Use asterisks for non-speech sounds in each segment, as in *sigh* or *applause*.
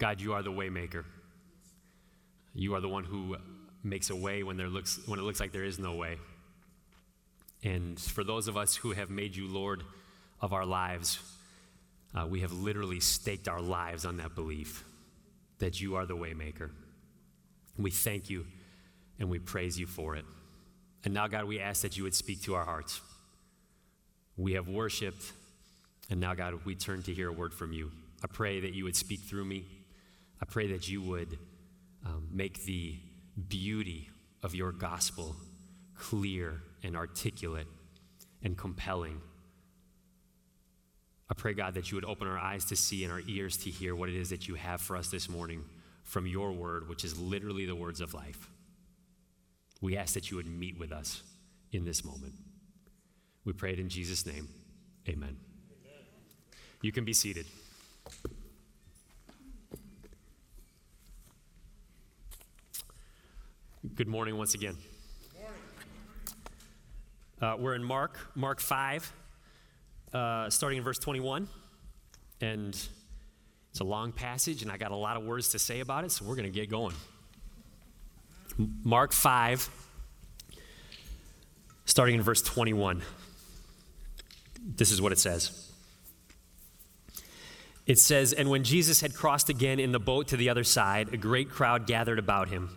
God, you are the waymaker. You are the one who makes a way when, there looks, when it looks like there is no way. And for those of us who have made you Lord of our lives, uh, we have literally staked our lives on that belief that you are the waymaker. We thank you and we praise you for it. And now, God, we ask that you would speak to our hearts. We have worshiped, and now, God, we turn to hear a word from you. I pray that you would speak through me. I pray that you would um, make the beauty of your gospel clear and articulate and compelling. I pray, God, that you would open our eyes to see and our ears to hear what it is that you have for us this morning from your word, which is literally the words of life. We ask that you would meet with us in this moment. We pray it in Jesus' name. Amen. Amen. You can be seated. Good morning once again. Uh, we're in Mark, Mark 5, uh, starting in verse 21. And it's a long passage, and I got a lot of words to say about it, so we're going to get going. Mark 5, starting in verse 21. This is what it says. It says, And when Jesus had crossed again in the boat to the other side, a great crowd gathered about him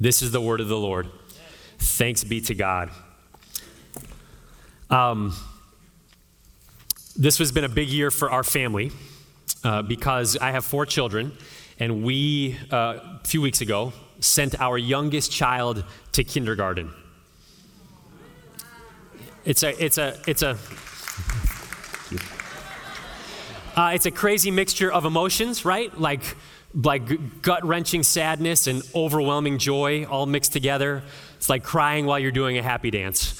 This is the word of the Lord. Thanks be to God. Um, this has been a big year for our family uh, because I have four children, and we, uh, a few weeks ago, sent our youngest child to kindergarten. It's a, it's a, it's a, uh, it's a crazy mixture of emotions, right? Like like gut wrenching sadness and overwhelming joy all mixed together. It's like crying while you're doing a happy dance.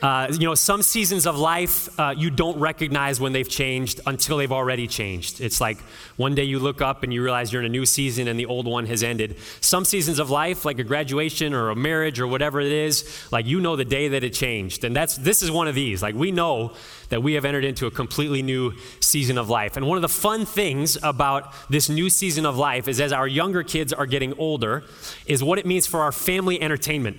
Uh, you know, some seasons of life uh, you don't recognize when they've changed until they've already changed. It's like one day you look up and you realize you're in a new season and the old one has ended. Some seasons of life, like a graduation or a marriage or whatever it is, like you know the day that it changed. And that's this is one of these. Like we know that we have entered into a completely new season of life. And one of the fun things about this new season of life is as our younger kids are getting older, is what it means for our family entertainment.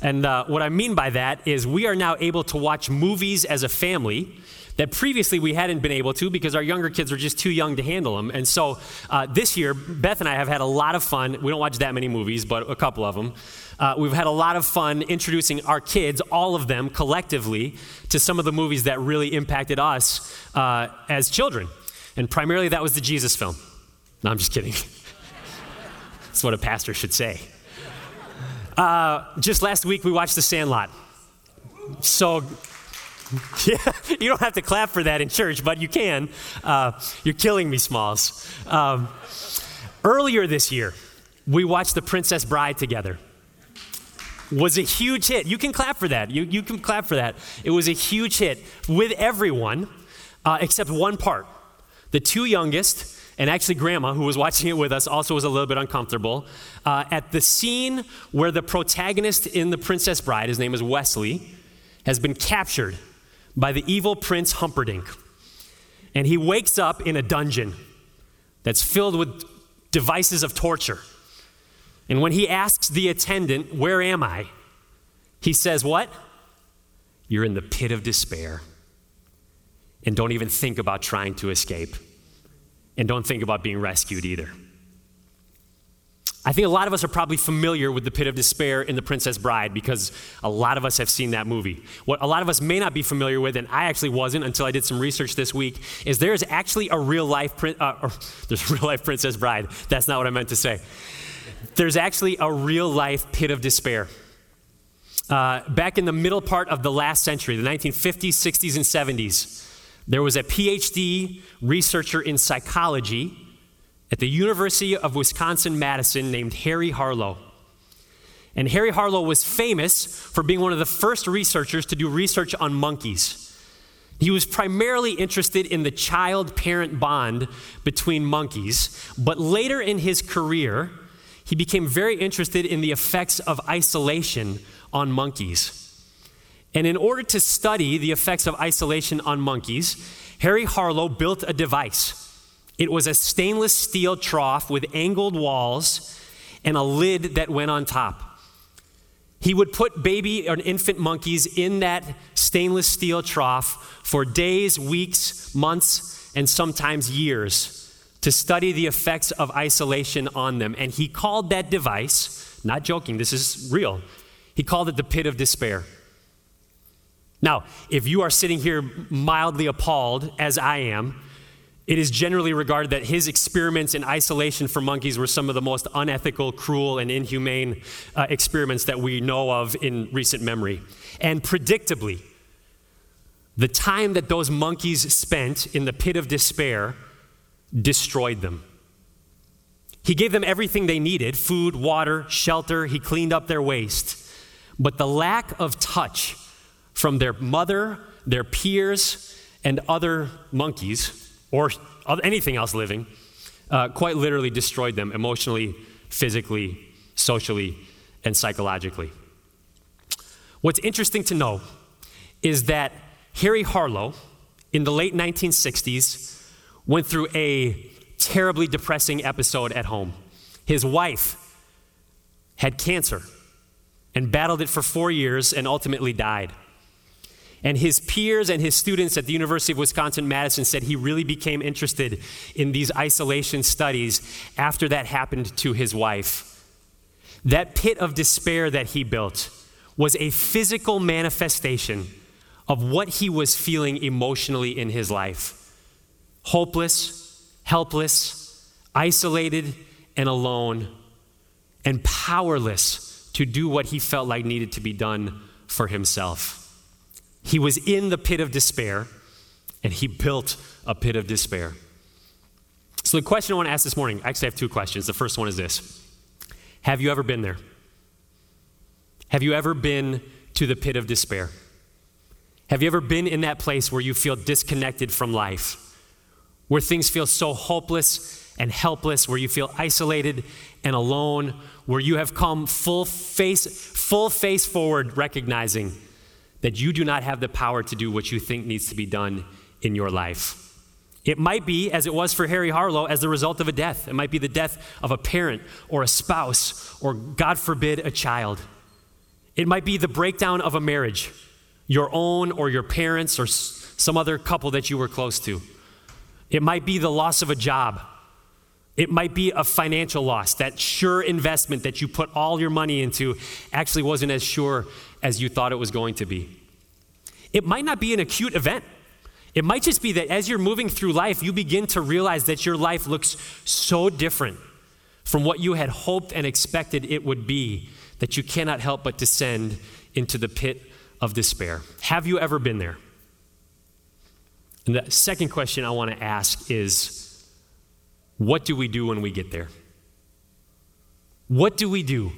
And uh, what I mean by that is we are now able to watch movies as a family that previously we hadn't been able to because our younger kids were just too young to handle them. And so uh, this year, Beth and I have had a lot of fun. We don't watch that many movies, but a couple of them. Uh, we've had a lot of fun introducing our kids, all of them collectively, to some of the movies that really impacted us uh, as children. And primarily that was the Jesus film. No, I'm just kidding. *laughs* That's what a pastor should say. Uh, just last week, we watched The Sandlot. So, *laughs* yeah, you don't have to clap for that in church, but you can. Uh, you're killing me, Smalls. Um, earlier this year, we watched The Princess Bride together. Was a huge hit. You can clap for that. You, you can clap for that. It was a huge hit with everyone uh, except one part. The two youngest and actually grandma who was watching it with us also was a little bit uncomfortable uh, at the scene where the protagonist in the princess bride his name is Westley has been captured by the evil prince humperdinck. And he wakes up in a dungeon that's filled with devices of torture. And when he asks the attendant where am i? he says what? You're in the pit of despair. And don't even think about trying to escape and don't think about being rescued either. I think a lot of us are probably familiar with the pit of despair in The Princess Bride because a lot of us have seen that movie. What a lot of us may not be familiar with, and I actually wasn't until I did some research this week, is there is actually a real life, uh, *laughs* there's real life Princess Bride. That's not what I meant to say. There's actually a real life pit of despair. Uh, back in the middle part of the last century, the 1950s, 60s, and 70s, there was a PhD researcher in psychology at the University of Wisconsin Madison named Harry Harlow. And Harry Harlow was famous for being one of the first researchers to do research on monkeys. He was primarily interested in the child parent bond between monkeys, but later in his career, he became very interested in the effects of isolation on monkeys. And in order to study the effects of isolation on monkeys, Harry Harlow built a device. It was a stainless steel trough with angled walls and a lid that went on top. He would put baby or infant monkeys in that stainless steel trough for days, weeks, months, and sometimes years to study the effects of isolation on them. And he called that device, not joking, this is real, he called it the pit of despair. Now, if you are sitting here mildly appalled, as I am, it is generally regarded that his experiments in isolation for monkeys were some of the most unethical, cruel, and inhumane uh, experiments that we know of in recent memory. And predictably, the time that those monkeys spent in the pit of despair destroyed them. He gave them everything they needed food, water, shelter. He cleaned up their waste. But the lack of touch from their mother, their peers, and other monkeys, or anything else living, uh, quite literally destroyed them emotionally, physically, socially, and psychologically. What's interesting to know is that Harry Harlow, in the late 1960s, went through a terribly depressing episode at home. His wife had cancer and battled it for four years and ultimately died. And his peers and his students at the University of Wisconsin Madison said he really became interested in these isolation studies after that happened to his wife. That pit of despair that he built was a physical manifestation of what he was feeling emotionally in his life hopeless, helpless, isolated, and alone, and powerless to do what he felt like needed to be done for himself. He was in the pit of despair, and he built a pit of despair. So, the question I want to ask this morning actually, I have two questions. The first one is this Have you ever been there? Have you ever been to the pit of despair? Have you ever been in that place where you feel disconnected from life? Where things feel so hopeless and helpless, where you feel isolated and alone, where you have come full face, full face forward recognizing that you do not have the power to do what you think needs to be done in your life. It might be, as it was for Harry Harlow, as the result of a death. It might be the death of a parent or a spouse or, God forbid, a child. It might be the breakdown of a marriage, your own or your parents or some other couple that you were close to. It might be the loss of a job. It might be a financial loss. That sure investment that you put all your money into actually wasn't as sure as you thought it was going to be. It might not be an acute event. It might just be that as you're moving through life, you begin to realize that your life looks so different from what you had hoped and expected it would be that you cannot help but descend into the pit of despair. Have you ever been there? And the second question I want to ask is what do we do when we get there? What do we do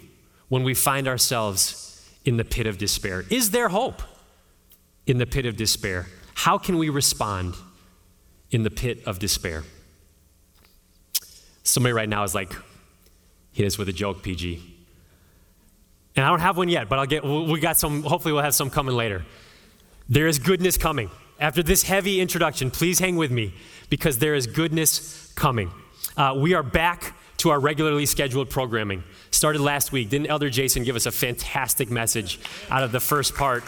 when we find ourselves in the pit of despair? Is there hope in the pit of despair? How can we respond in the pit of despair? Somebody right now is like, hit us with a joke, PG. And I don't have one yet, but I'll get, we got some, hopefully we'll have some coming later. There is goodness coming. After this heavy introduction, please hang with me because there is goodness coming. Uh, we are back to our regularly scheduled programming. Started last week. Didn't Elder Jason give us a fantastic message out of the first part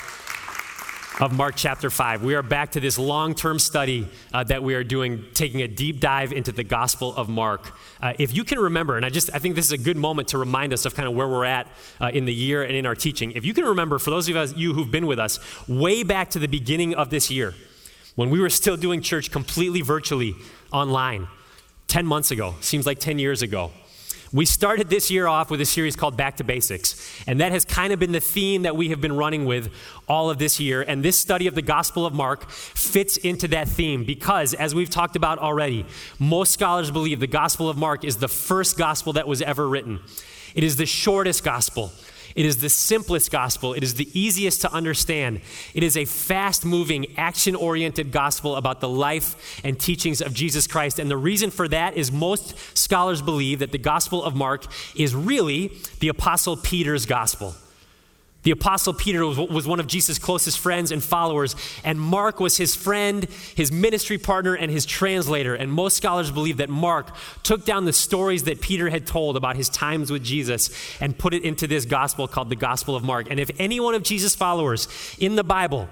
of Mark chapter 5. We are back to this long term study uh, that we are doing, taking a deep dive into the Gospel of Mark. Uh, if you can remember, and I just I think this is a good moment to remind us of kind of where we're at uh, in the year and in our teaching. If you can remember, for those of us, you who've been with us, way back to the beginning of this year, when we were still doing church completely virtually online, 10 months ago, seems like 10 years ago. We started this year off with a series called Back to Basics, and that has kind of been the theme that we have been running with all of this year. And this study of the Gospel of Mark fits into that theme because, as we've talked about already, most scholars believe the Gospel of Mark is the first gospel that was ever written. It is the shortest gospel. It is the simplest gospel. It is the easiest to understand. It is a fast moving, action oriented gospel about the life and teachings of Jesus Christ. And the reason for that is most scholars believe that the Gospel of Mark is really the Apostle Peter's gospel. The Apostle Peter was, one of Jesus' closest friends and followers, and Mark was his friend, his ministry partner, and his translator. And most scholars believe that Mark took down the stories that Peter had told about his times with Jesus and put it into this gospel called the Gospel of Mark. And if any one of Jesus' followers in the Bible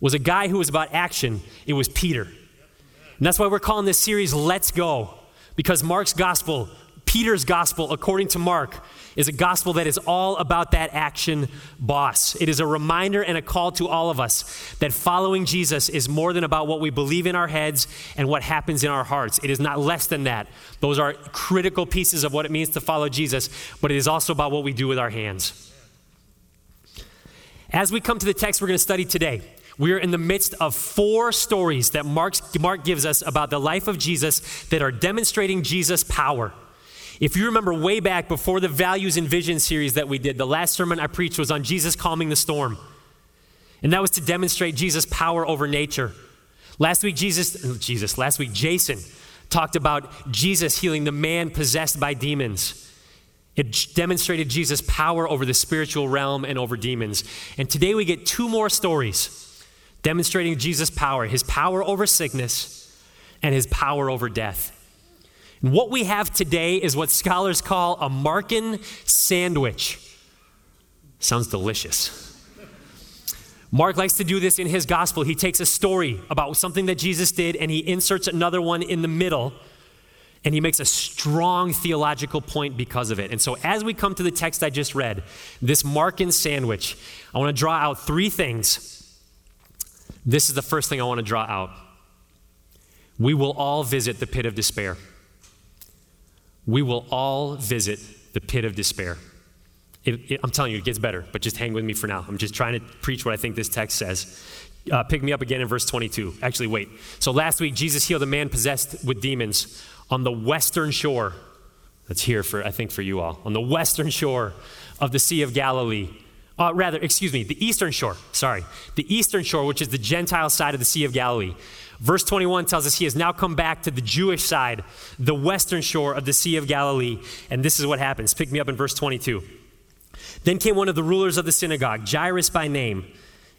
was a guy who was about action, it was Peter. And that's why we're calling this series Let's Go, because Mark's gospel, Peter's gospel, according to Mark, is a gospel that is all about that action boss. It is a reminder and a call to all of us that following Jesus is more than about what we believe in our heads and what happens in our hearts. It is not less than that. Those are critical pieces of what it means to follow Jesus, but it is also about what we do with our hands. As we come to the text we're going to study today, we are in the midst of four stories that Mark's, Mark gives us about the life of Jesus that are demonstrating Jesus' power. If you remember way back before the Values and Vision series that we did, the last sermon I preached was on Jesus calming the storm. And that was to demonstrate Jesus' power over nature. Last week, Jesus, oh, Jesus, last week, Jason talked about Jesus healing the man possessed by demons. It demonstrated Jesus' power over the spiritual realm and over demons. And today we get two more stories demonstrating Jesus' power his power over sickness and his power over death. What we have today is what scholars call a Markan sandwich. Sounds delicious. Mark likes to do this in his gospel. He takes a story about something that Jesus did and he inserts another one in the middle and he makes a strong theological point because of it. And so, as we come to the text I just read, this Markan sandwich, I want to draw out three things. This is the first thing I want to draw out. We will all visit the pit of despair we will all visit the pit of despair. It, it, I'm telling you, it gets better, but just hang with me for now. I'm just trying to preach what I think this text says. Uh, pick me up again in verse 22. Actually, wait. So last week, Jesus healed a man possessed with demons on the western shore. That's here for, I think, for you all. On the western shore of the Sea of Galilee. Uh, rather, excuse me, the eastern shore. Sorry. The eastern shore, which is the Gentile side of the Sea of Galilee. Verse 21 tells us he has now come back to the Jewish side, the western shore of the Sea of Galilee. And this is what happens. Pick me up in verse 22. Then came one of the rulers of the synagogue, Jairus by name,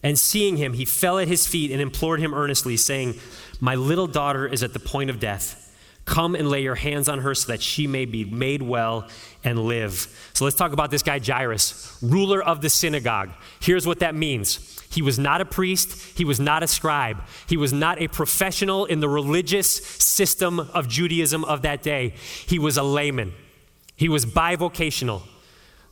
and seeing him, he fell at his feet and implored him earnestly, saying, My little daughter is at the point of death. Come and lay your hands on her so that she may be made well and live. So let's talk about this guy, Jairus, ruler of the synagogue. Here's what that means he was not a priest, he was not a scribe, he was not a professional in the religious system of Judaism of that day. He was a layman, he was bivocational.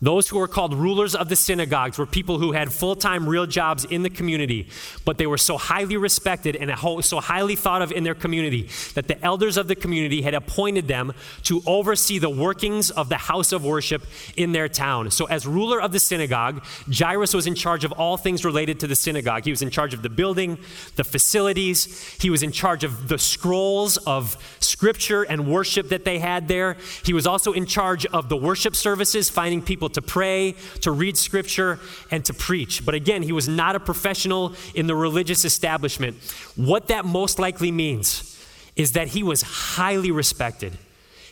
Those who were called rulers of the synagogues were people who had full time, real jobs in the community, but they were so highly respected and so highly thought of in their community that the elders of the community had appointed them to oversee the workings of the house of worship in their town. So, as ruler of the synagogue, Jairus was in charge of all things related to the synagogue. He was in charge of the building, the facilities, he was in charge of the scrolls of scripture and worship that they had there. He was also in charge of the worship services, finding people to pray, to read scripture, and to preach. But again, he was not a professional in the religious establishment. What that most likely means is that he was highly respected.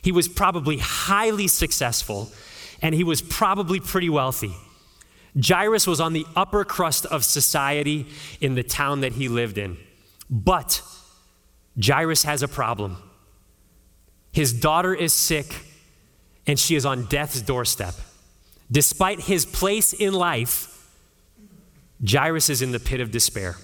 He was probably highly successful, and he was probably pretty wealthy. Jairus was on the upper crust of society in the town that he lived in. But Jairus has a problem. His daughter is sick, and she is on death's doorstep. Despite his place in life, Jairus is in the pit of despair.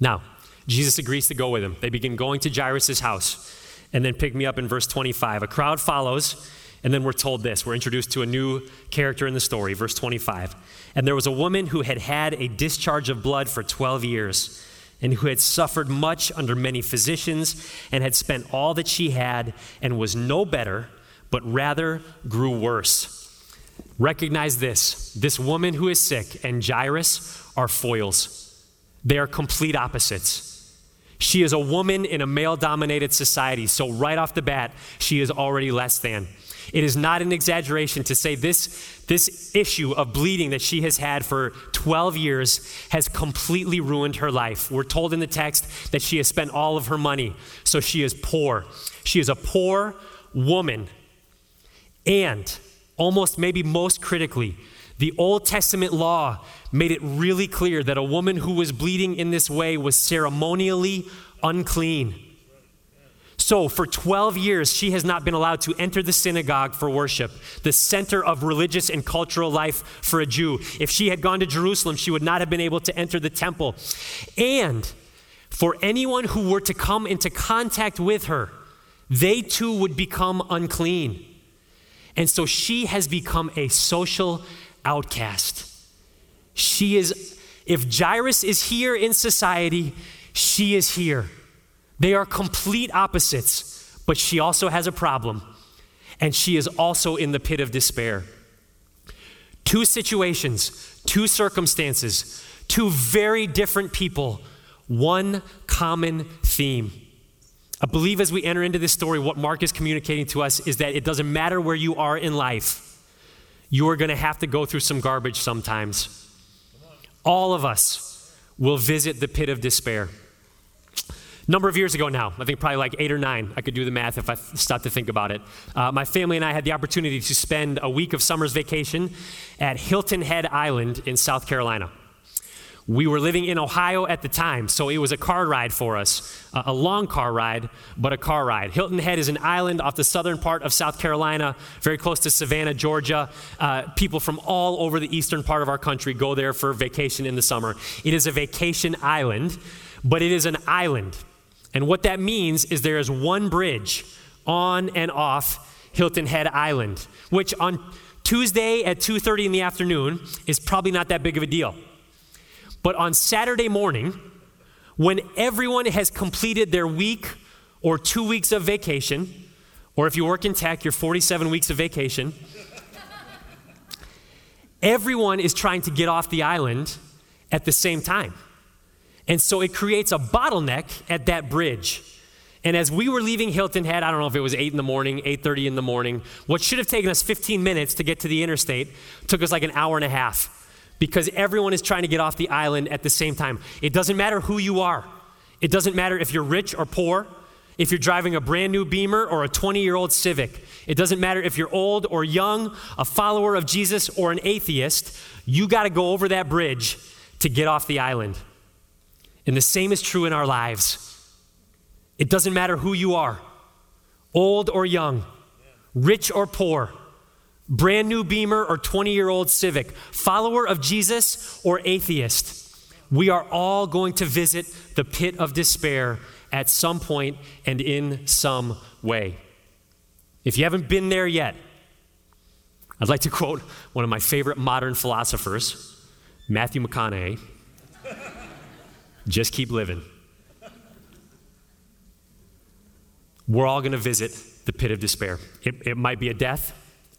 Now, Jesus agrees to go with him. They begin going to Jairus' house. And then pick me up in verse 25. A crowd follows, and then we're told this. We're introduced to a new character in the story, verse 25. And there was a woman who had had a discharge of blood for 12 years, and who had suffered much under many physicians, and had spent all that she had, and was no better, but rather grew worse. Recognize this this woman who is sick and Jairus are foils, they are complete opposites. She is a woman in a male dominated society, so right off the bat, she is already less than. It is not an exaggeration to say this, this issue of bleeding that she has had for 12 years has completely ruined her life. We're told in the text that she has spent all of her money, so she is poor. She is a poor woman. And almost maybe most critically, the Old Testament law made it really clear that a woman who was bleeding in this way was ceremonially unclean. So, for 12 years, she has not been allowed to enter the synagogue for worship, the center of religious and cultural life for a Jew. If she had gone to Jerusalem, she would not have been able to enter the temple. And for anyone who were to come into contact with her, they too would become unclean. And so she has become a social outcast. She is, if Jairus is here in society, she is here. They are complete opposites, but she also has a problem, and she is also in the pit of despair. Two situations, two circumstances, two very different people, one common theme. I believe as we enter into this story, what Mark is communicating to us is that it doesn't matter where you are in life, you are going to have to go through some garbage sometimes. All of us will visit the pit of despair. Number of years ago now, I think probably like eight or nine, I could do the math if I stopped to think about it. Uh, my family and I had the opportunity to spend a week of summer's vacation at Hilton Head Island in South Carolina. We were living in Ohio at the time, so it was a car ride for us. a long car ride, but a car ride. Hilton Head is an island off the southern part of South Carolina, very close to Savannah, Georgia. Uh, people from all over the eastern part of our country go there for vacation in the summer. It is a vacation island, but it is an island. And what that means is there is one bridge on and off Hilton Head Island, which on Tuesday at 2:30 in the afternoon is probably not that big of a deal. But on Saturday morning, when everyone has completed their week or two weeks of vacation, or if you work in tech, your 47 weeks of vacation, everyone is trying to get off the island at the same time. And so it creates a bottleneck at that bridge. And as we were leaving Hilton Head, I don't know if it was 8 in the morning, 8:30 in the morning, what should have taken us 15 minutes to get to the interstate took us like an hour and a half because everyone is trying to get off the island at the same time. It doesn't matter who you are, it doesn't matter if you're rich or poor, if you're driving a brand new Beamer or a 20 year old Civic. It doesn't matter if you're old or young, a follower of Jesus or an atheist, you got to go over that bridge to get off the island. And the same is true in our lives. It doesn't matter who you are old or young, rich or poor, brand new Beamer or 20 year old Civic, follower of Jesus or atheist. We are all going to visit the pit of despair at some point and in some way. If you haven't been there yet, I'd like to quote one of my favorite modern philosophers, Matthew McConaughey. Just keep living. We're all going to visit the pit of despair. It, it might be a death,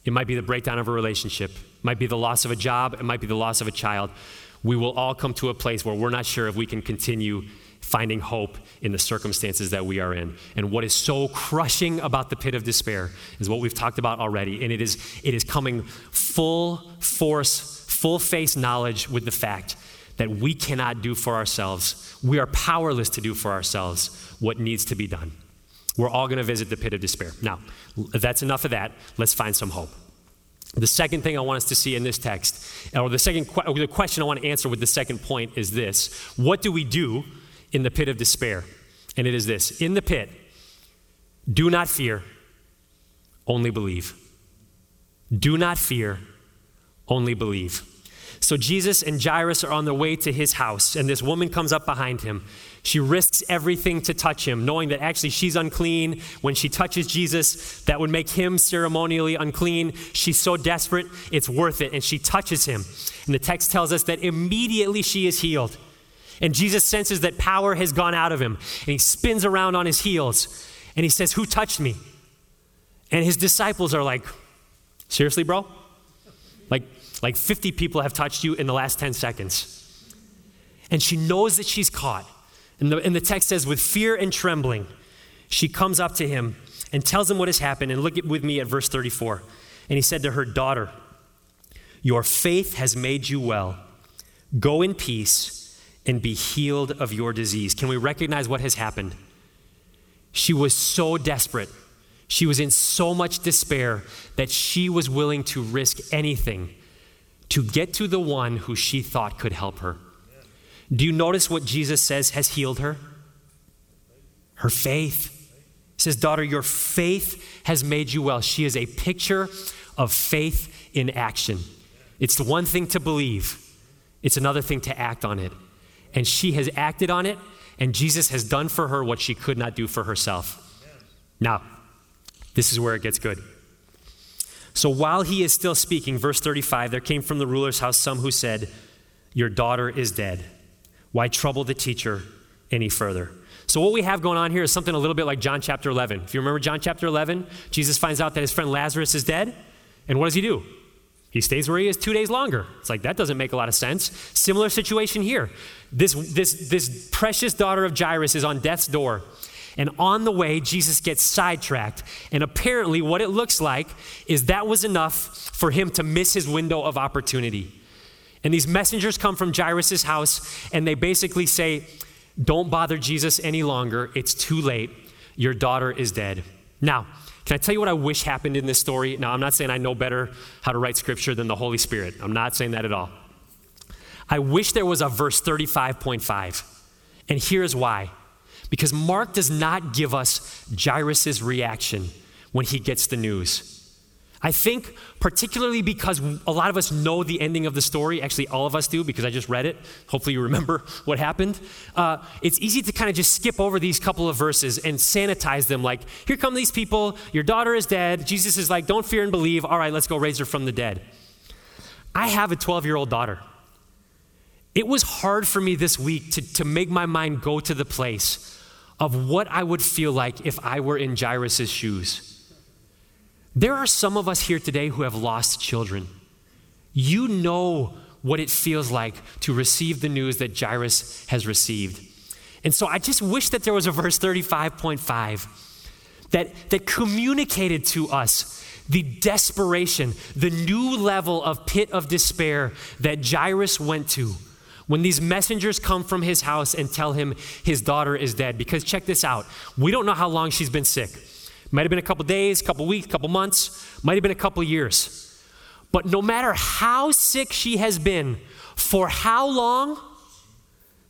it might be the breakdown of a relationship, it might be the loss of a job, it might be the loss of a child. We will all come to a place where we're not sure if we can continue finding hope in the circumstances that we are in. And what is so crushing about the pit of despair is what we've talked about already. And it is, it is coming full force, full face knowledge with the fact that we cannot do for ourselves, we are powerless to do for ourselves what needs to be done. We're all going to visit the pit of despair. Now, that's enough of that. Let's find some hope. The second thing I want us to see in this text, or the second the question I want to answer with the second point is this What do we do in the pit of despair? And it is this In the pit, do not fear, only believe. Do not fear, only believe. So Jesus and Jairus are on their way to his house, and this woman comes up behind him. She risks everything to touch him, knowing that actually she's unclean. When she touches Jesus, that would make him ceremonially unclean. She's so desperate, it's worth it. And she touches him. And the text tells us that immediately she is healed. And Jesus senses that power has gone out of him. And he spins around on his heels and he says, Who touched me? And his disciples are like, Seriously, bro? Like, like 50 people have touched you in the last 10 seconds. And she knows that she's caught. And the, and the text says, with fear and trembling, she comes up to him and tells him what has happened. And look at, with me at verse 34. And he said to her, Daughter, your faith has made you well. Go in peace and be healed of your disease. Can we recognize what has happened? She was so desperate. She was in so much despair that she was willing to risk anything to get to the one who she thought could help her. Do you notice what Jesus says has healed her? Her faith. He says, Daughter, your faith has made you well. She is a picture of faith in action. It's the one thing to believe, it's another thing to act on it. And she has acted on it, and Jesus has done for her what she could not do for herself. Now, this is where it gets good. So while he is still speaking, verse 35, there came from the ruler's house some who said, Your daughter is dead. Why trouble the teacher any further? So, what we have going on here is something a little bit like John chapter 11. If you remember John chapter 11, Jesus finds out that his friend Lazarus is dead. And what does he do? He stays where he is two days longer. It's like, that doesn't make a lot of sense. Similar situation here. This, this, this precious daughter of Jairus is on death's door. And on the way, Jesus gets sidetracked. And apparently, what it looks like is that was enough for him to miss his window of opportunity. And these messengers come from Jairus' house and they basically say, Don't bother Jesus any longer. It's too late. Your daughter is dead. Now, can I tell you what I wish happened in this story? Now, I'm not saying I know better how to write scripture than the Holy Spirit. I'm not saying that at all. I wish there was a verse 35.5. And here's why. Because Mark does not give us Jairus' reaction when he gets the news. I think, particularly because a lot of us know the ending of the story, actually, all of us do because I just read it. Hopefully, you remember *laughs* what happened. Uh, it's easy to kind of just skip over these couple of verses and sanitize them like, here come these people, your daughter is dead. Jesus is like, don't fear and believe. All right, let's go raise her from the dead. I have a 12 year old daughter. It was hard for me this week to, to make my mind go to the place of what I would feel like if I were in Jairus' shoes. There are some of us here today who have lost children. You know what it feels like to receive the news that Jairus has received. And so I just wish that there was a verse 35.5 that, that communicated to us the desperation, the new level of pit of despair that Jairus went to when these messengers come from his house and tell him his daughter is dead. Because check this out we don't know how long she's been sick. Might have been a couple days, a couple weeks, a couple months, might have been a couple years. But no matter how sick she has been, for how long,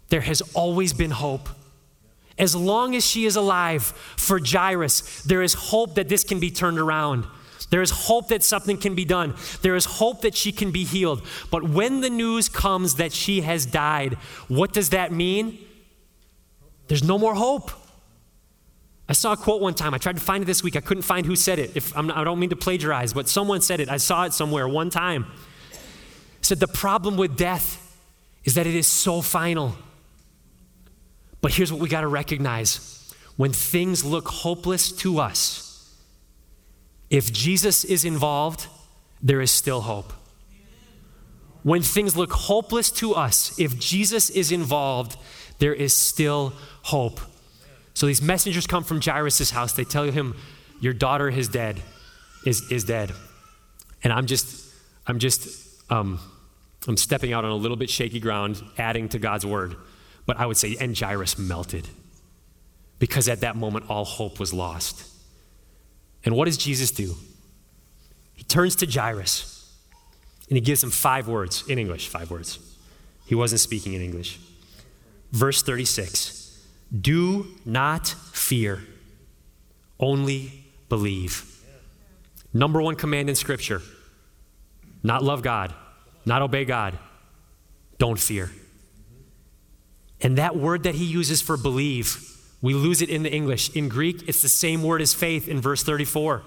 there has always been hope. As long as she is alive, for Jairus, there is hope that this can be turned around. There is hope that something can be done. There is hope that she can be healed. But when the news comes that she has died, what does that mean? There's no more hope. I saw a quote one time. I tried to find it this week. I couldn't find who said it. If, I don't mean to plagiarize, but someone said it. I saw it somewhere one time. It said the problem with death is that it is so final. But here's what we got to recognize when things look hopeless to us, if Jesus is involved, there is still hope. When things look hopeless to us, if Jesus is involved, there is still hope. So these messengers come from Jairus' house. They tell him, Your daughter is dead, is, is dead. And I'm just, I'm just, um, I'm stepping out on a little bit shaky ground, adding to God's word. But I would say, and Jairus melted. Because at that moment, all hope was lost. And what does Jesus do? He turns to Jairus and he gives him five words in English, five words. He wasn't speaking in English. Verse 36 Do not fear, only believe. Number one command in Scripture not love God, not obey God. Don't fear. And that word that he uses for believe, we lose it in the English. In Greek, it's the same word as faith in verse 34.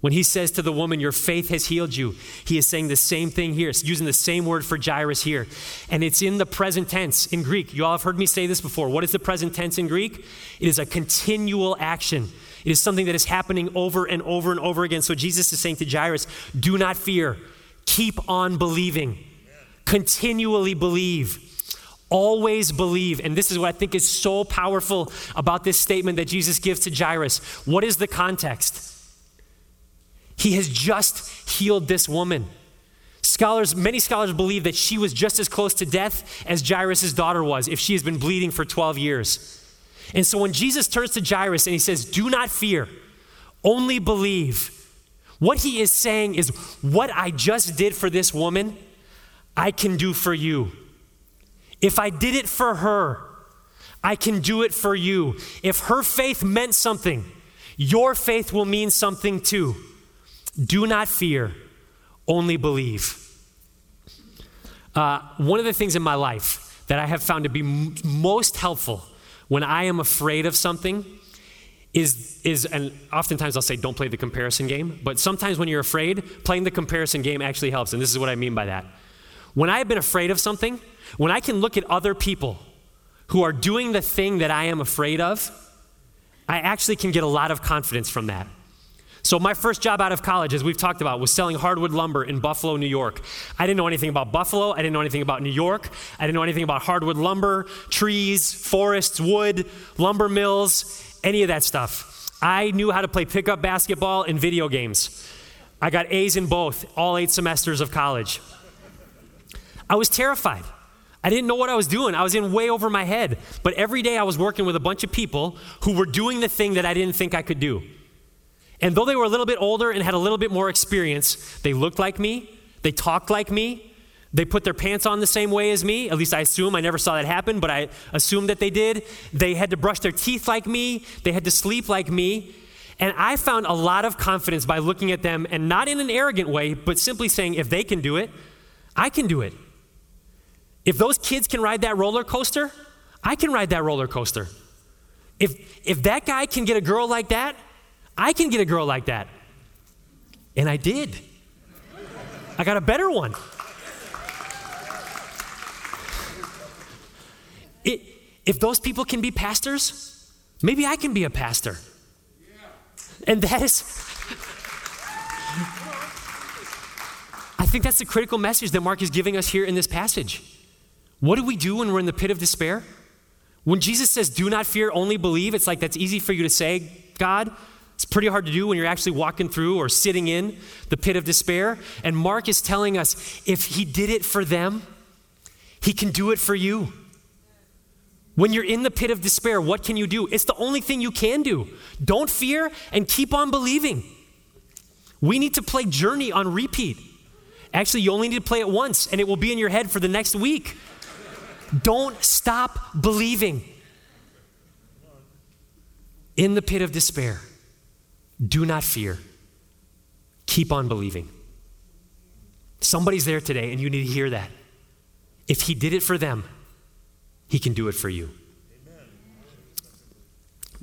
When he says to the woman, Your faith has healed you, he is saying the same thing here. Using the same word for Jairus here. And it's in the present tense in Greek. You all have heard me say this before. What is the present tense in Greek? It is a continual action, it is something that is happening over and over and over again. So Jesus is saying to Jairus, Do not fear, keep on believing, continually believe. Always believe. And this is what I think is so powerful about this statement that Jesus gives to Jairus. What is the context? He has just healed this woman. Scholars, many scholars believe that she was just as close to death as Jairus' daughter was if she has been bleeding for 12 years. And so when Jesus turns to Jairus and he says, Do not fear, only believe, what he is saying is, What I just did for this woman, I can do for you. If I did it for her, I can do it for you. If her faith meant something, your faith will mean something too. Do not fear, only believe. Uh, one of the things in my life that I have found to be m- most helpful when I am afraid of something is, is, and oftentimes I'll say, don't play the comparison game, but sometimes when you're afraid, playing the comparison game actually helps. And this is what I mean by that. When I have been afraid of something, when I can look at other people who are doing the thing that I am afraid of, I actually can get a lot of confidence from that. So, my first job out of college, as we've talked about, was selling hardwood lumber in Buffalo, New York. I didn't know anything about Buffalo. I didn't know anything about New York. I didn't know anything about hardwood lumber, trees, forests, wood, lumber mills, any of that stuff. I knew how to play pickup basketball and video games. I got A's in both, all eight semesters of college. I was terrified. I didn't know what I was doing. I was in way over my head. But every day I was working with a bunch of people who were doing the thing that I didn't think I could do. And though they were a little bit older and had a little bit more experience, they looked like me, they talked like me, they put their pants on the same way as me. At least I assume. I never saw that happen, but I assume that they did. They had to brush their teeth like me, they had to sleep like me. And I found a lot of confidence by looking at them and not in an arrogant way, but simply saying, if they can do it, I can do it. If those kids can ride that roller coaster, I can ride that roller coaster. If, if that guy can get a girl like that, I can get a girl like that. And I did. I got a better one. It, if those people can be pastors, maybe I can be a pastor. And that is, I think that's the critical message that Mark is giving us here in this passage. What do we do when we're in the pit of despair? When Jesus says, do not fear, only believe, it's like that's easy for you to say, God. It's pretty hard to do when you're actually walking through or sitting in the pit of despair. And Mark is telling us if he did it for them, he can do it for you. When you're in the pit of despair, what can you do? It's the only thing you can do. Don't fear and keep on believing. We need to play Journey on repeat. Actually, you only need to play it once, and it will be in your head for the next week. Don't stop believing. in the pit of despair, do not fear. Keep on believing. Somebody's there today, and you need to hear that. If He did it for them, He can do it for you. Amen.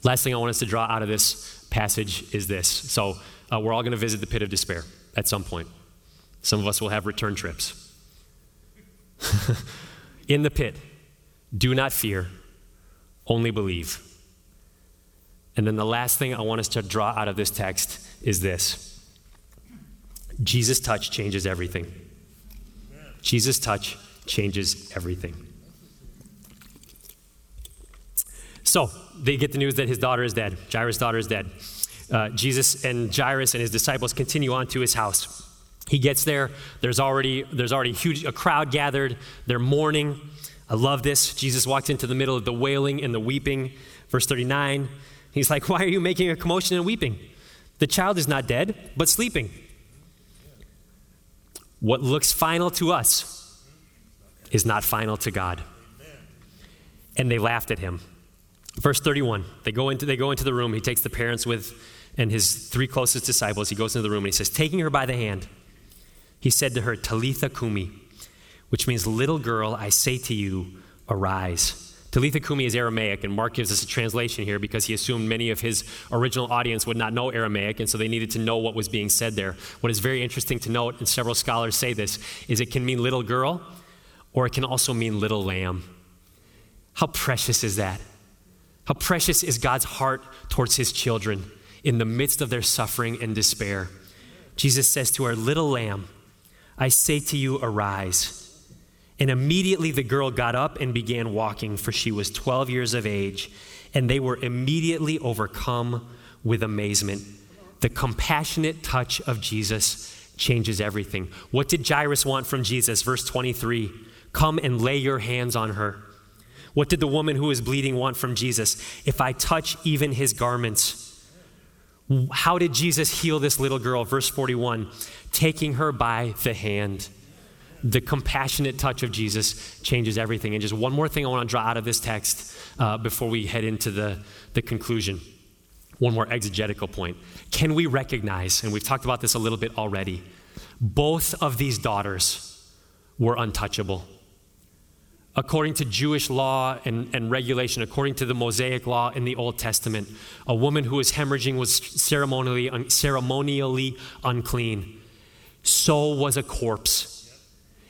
Last thing I want us to draw out of this passage is this. So, uh, we're all going to visit the pit of despair at some point. Some of us will have return trips. *laughs* in the pit, do not fear, only believe. And then the last thing I want us to draw out of this text is this Jesus' touch changes everything. Jesus' touch changes everything. So they get the news that his daughter is dead. Jairus' daughter is dead. Uh, Jesus and Jairus and his disciples continue on to his house. He gets there. There's already there's already huge a crowd gathered. They're mourning. I love this. Jesus walked into the middle of the wailing and the weeping. Verse 39. He's like, "Why are you making a commotion and weeping? The child is not dead, but sleeping." What looks final to us is not final to God. And they laughed at him. Verse 31. They go into they go into the room. He takes the parents with and his three closest disciples. He goes into the room and he says, "Taking her by the hand, he said to her, Talitha cumi, which means, Little girl, I say to you, arise. Talitha cumi is Aramaic, and Mark gives us a translation here because he assumed many of his original audience would not know Aramaic, and so they needed to know what was being said there. What is very interesting to note, and several scholars say this, is it can mean little girl, or it can also mean little lamb. How precious is that? How precious is God's heart towards his children in the midst of their suffering and despair. Jesus says to our little lamb, I say to you, arise. And immediately the girl got up and began walking, for she was 12 years of age. And they were immediately overcome with amazement. The compassionate touch of Jesus changes everything. What did Jairus want from Jesus? Verse 23 Come and lay your hands on her. What did the woman who was bleeding want from Jesus? If I touch even his garments. How did Jesus heal this little girl? Verse 41 taking her by the hand. The compassionate touch of Jesus changes everything. And just one more thing I want to draw out of this text uh, before we head into the, the conclusion. One more exegetical point. Can we recognize, and we've talked about this a little bit already, both of these daughters were untouchable according to Jewish law and, and regulation, according to the Mosaic law in the Old Testament, a woman who was hemorrhaging was ceremonially, un, ceremonially unclean. So was a corpse.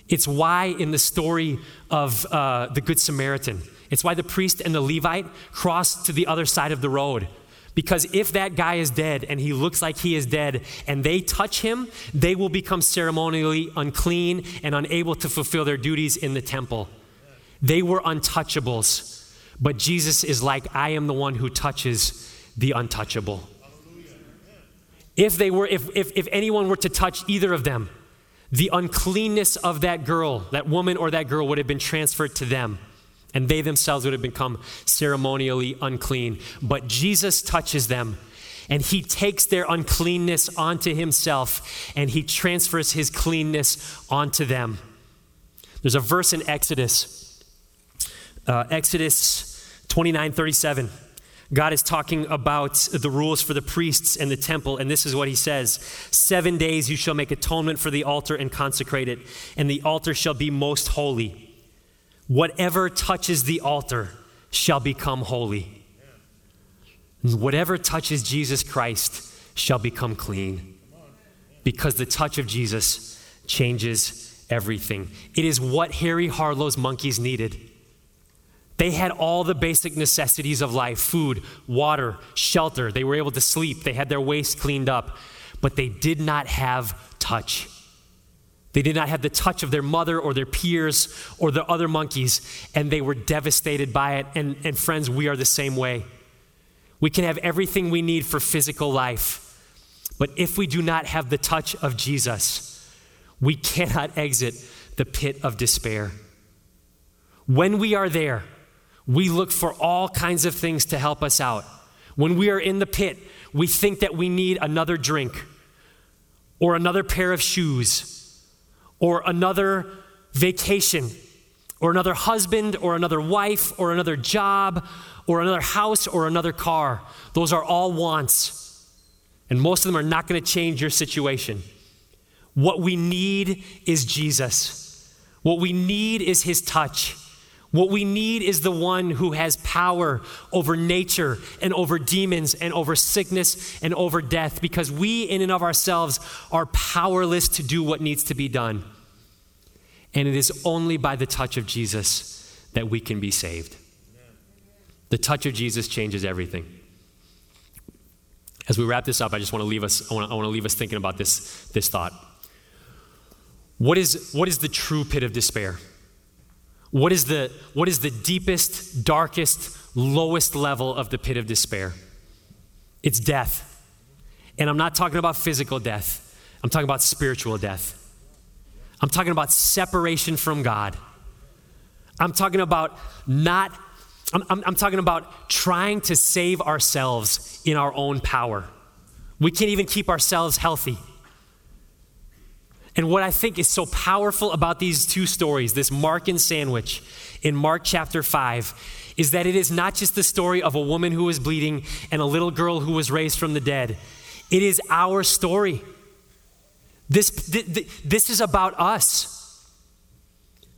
It's why in the story of uh, the Good Samaritan, it's why the priest and the Levite crossed to the other side of the road. Because if that guy is dead and he looks like he is dead and they touch him, they will become ceremonially unclean and unable to fulfill their duties in the temple. They were untouchables. But Jesus is like, I am the one who touches the untouchable. If they were, if, if, if anyone were to touch either of them, the uncleanness of that girl, that woman or that girl would have been transferred to them, and they themselves would have become ceremonially unclean. But Jesus touches them, and he takes their uncleanness onto himself, and he transfers his cleanness onto them. There's a verse in Exodus uh, Exodus 29 37. God is talking about the rules for the priests and the temple, and this is what he says Seven days you shall make atonement for the altar and consecrate it, and the altar shall be most holy. Whatever touches the altar shall become holy. Whatever touches Jesus Christ shall become clean. Because the touch of Jesus changes everything. It is what Harry Harlow's monkeys needed. They had all the basic necessities of life food, water, shelter. They were able to sleep. They had their waste cleaned up. But they did not have touch. They did not have the touch of their mother or their peers or the other monkeys, and they were devastated by it. And, and friends, we are the same way. We can have everything we need for physical life, but if we do not have the touch of Jesus, we cannot exit the pit of despair. When we are there, we look for all kinds of things to help us out. When we are in the pit, we think that we need another drink or another pair of shoes or another vacation or another husband, or another wife, or another job, or another house, or another car. Those are all wants. And most of them are not going to change your situation. What we need is Jesus. What we need is His touch. What we need is the one who has power over nature and over demons and over sickness and over death because we, in and of ourselves, are powerless to do what needs to be done. And it is only by the touch of Jesus that we can be saved. The touch of Jesus changes everything. As we wrap this up, I just want to leave us, I want to, I want to leave us thinking about this, this thought. What is, what is the true pit of despair? What is, the, what is the deepest, darkest, lowest level of the pit of despair? It's death. And I'm not talking about physical death, I'm talking about spiritual death. I'm talking about separation from God. I'm talking about not, I'm, I'm, I'm, talking about trying to save ourselves in our own power. We can't even keep ourselves healthy. And what I think is so powerful about these two stories, this Markan sandwich in Mark chapter 5, is that it is not just the story of a woman who was bleeding and a little girl who was raised from the dead. It is our story. This, th- this is about us.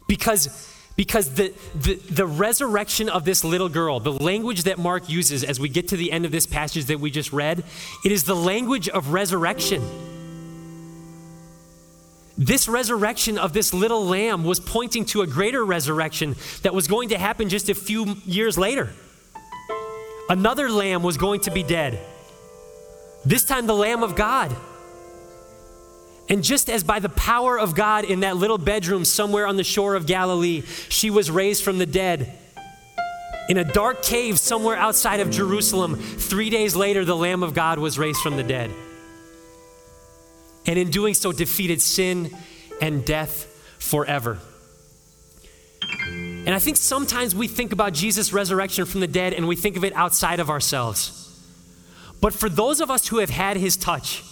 Because, because the, the, the resurrection of this little girl, the language that Mark uses as we get to the end of this passage that we just read, it is the language of resurrection. This resurrection of this little lamb was pointing to a greater resurrection that was going to happen just a few years later. Another lamb was going to be dead. This time, the Lamb of God. And just as by the power of God in that little bedroom somewhere on the shore of Galilee, she was raised from the dead. In a dark cave somewhere outside of Jerusalem, three days later, the Lamb of God was raised from the dead and in doing so defeated sin and death forever. And I think sometimes we think about Jesus' resurrection from the dead and we think of it outside of ourselves. But for those of us who have had his touch,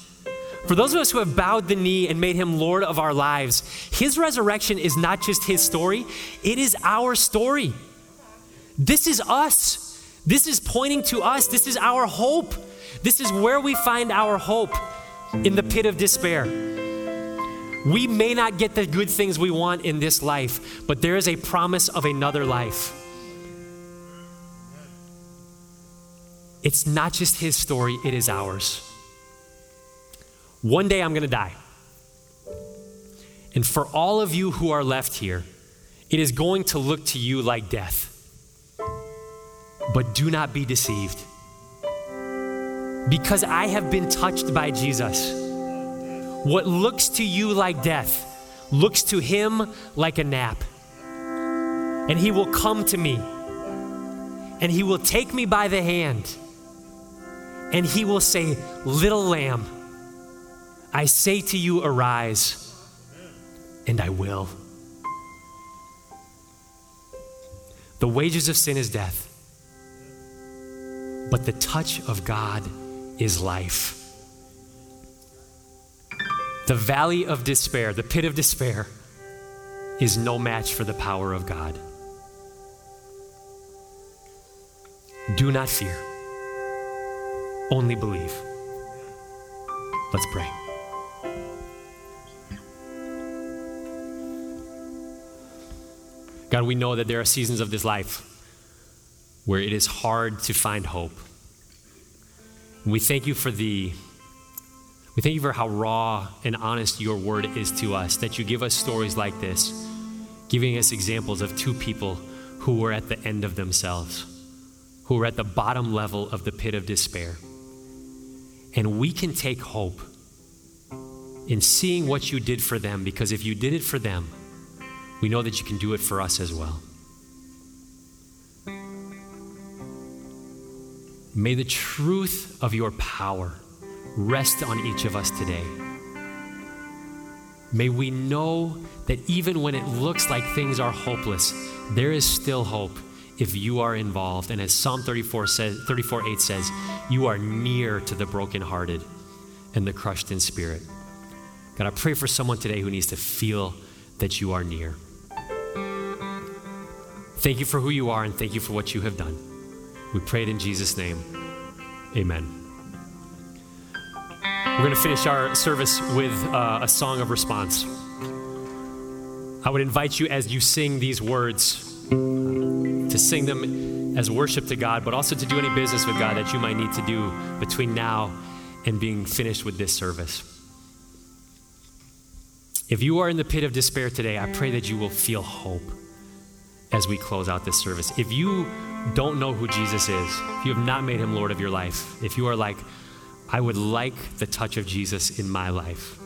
for those of us who have bowed the knee and made him Lord of our lives, his resurrection is not just his story, it is our story. This is us. This is pointing to us. This is our hope. This is where we find our hope in the pit of despair. We may not get the good things we want in this life, but there is a promise of another life. It's not just his story, it is ours. One day I'm going to die. And for all of you who are left here, it is going to look to you like death. But do not be deceived because I have been touched by Jesus. What looks to you like death looks to him like a nap. And he will come to me and he will take me by the hand and he will say, Little lamb, I say to you, arise, and I will. The wages of sin is death, but the touch of God is life. The valley of despair, the pit of despair, is no match for the power of God. Do not fear, only believe. Let's pray. God, we know that there are seasons of this life where it is hard to find hope. And we thank you for the we thank you for how raw and honest your word is to us, that you give us stories like this, giving us examples of two people who were at the end of themselves, who were at the bottom level of the pit of despair. And we can take hope in seeing what you did for them, because if you did it for them, we know that you can do it for us as well. May the truth of your power rest on each of us today. May we know that even when it looks like things are hopeless, there is still hope if you are involved. And as Psalm 34 says, 34 8 says, you are near to the brokenhearted and the crushed in spirit. God, I pray for someone today who needs to feel that you are near. Thank you for who you are and thank you for what you have done. We pray it in Jesus' name. Amen. We're going to finish our service with uh, a song of response. I would invite you as you sing these words to sing them as worship to God, but also to do any business with God that you might need to do between now and being finished with this service. If you are in the pit of despair today, I pray that you will feel hope as we close out this service. If you don't know who Jesus is, if you have not made him Lord of your life, if you are like, I would like the touch of Jesus in my life,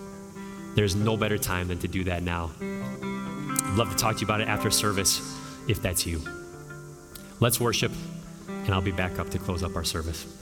there's no better time than to do that now. I'd love to talk to you about it after service if that's you. Let's worship, and I'll be back up to close up our service.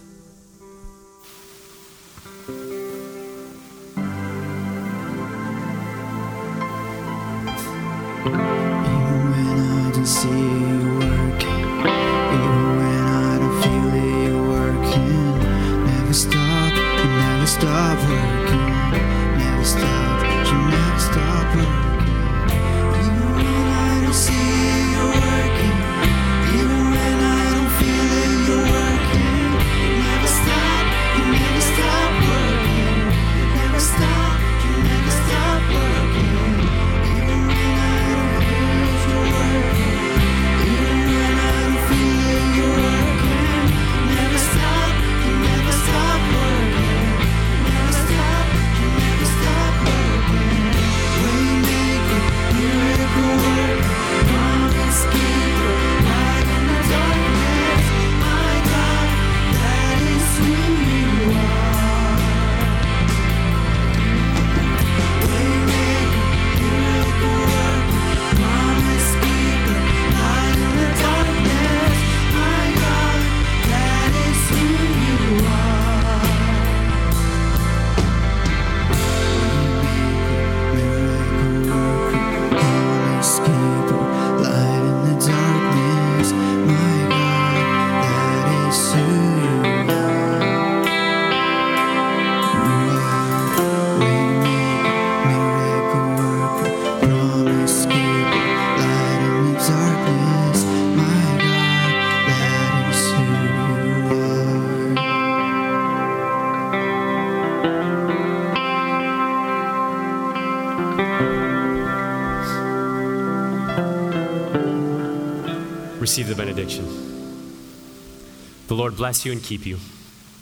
Bless you and keep you.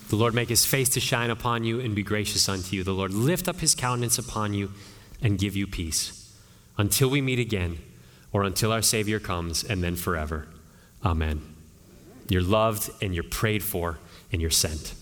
The Lord make his face to shine upon you and be gracious unto you. The Lord lift up his countenance upon you and give you peace. Until we meet again, or until our Savior comes, and then forever. Amen. You're loved and you're prayed for and you're sent.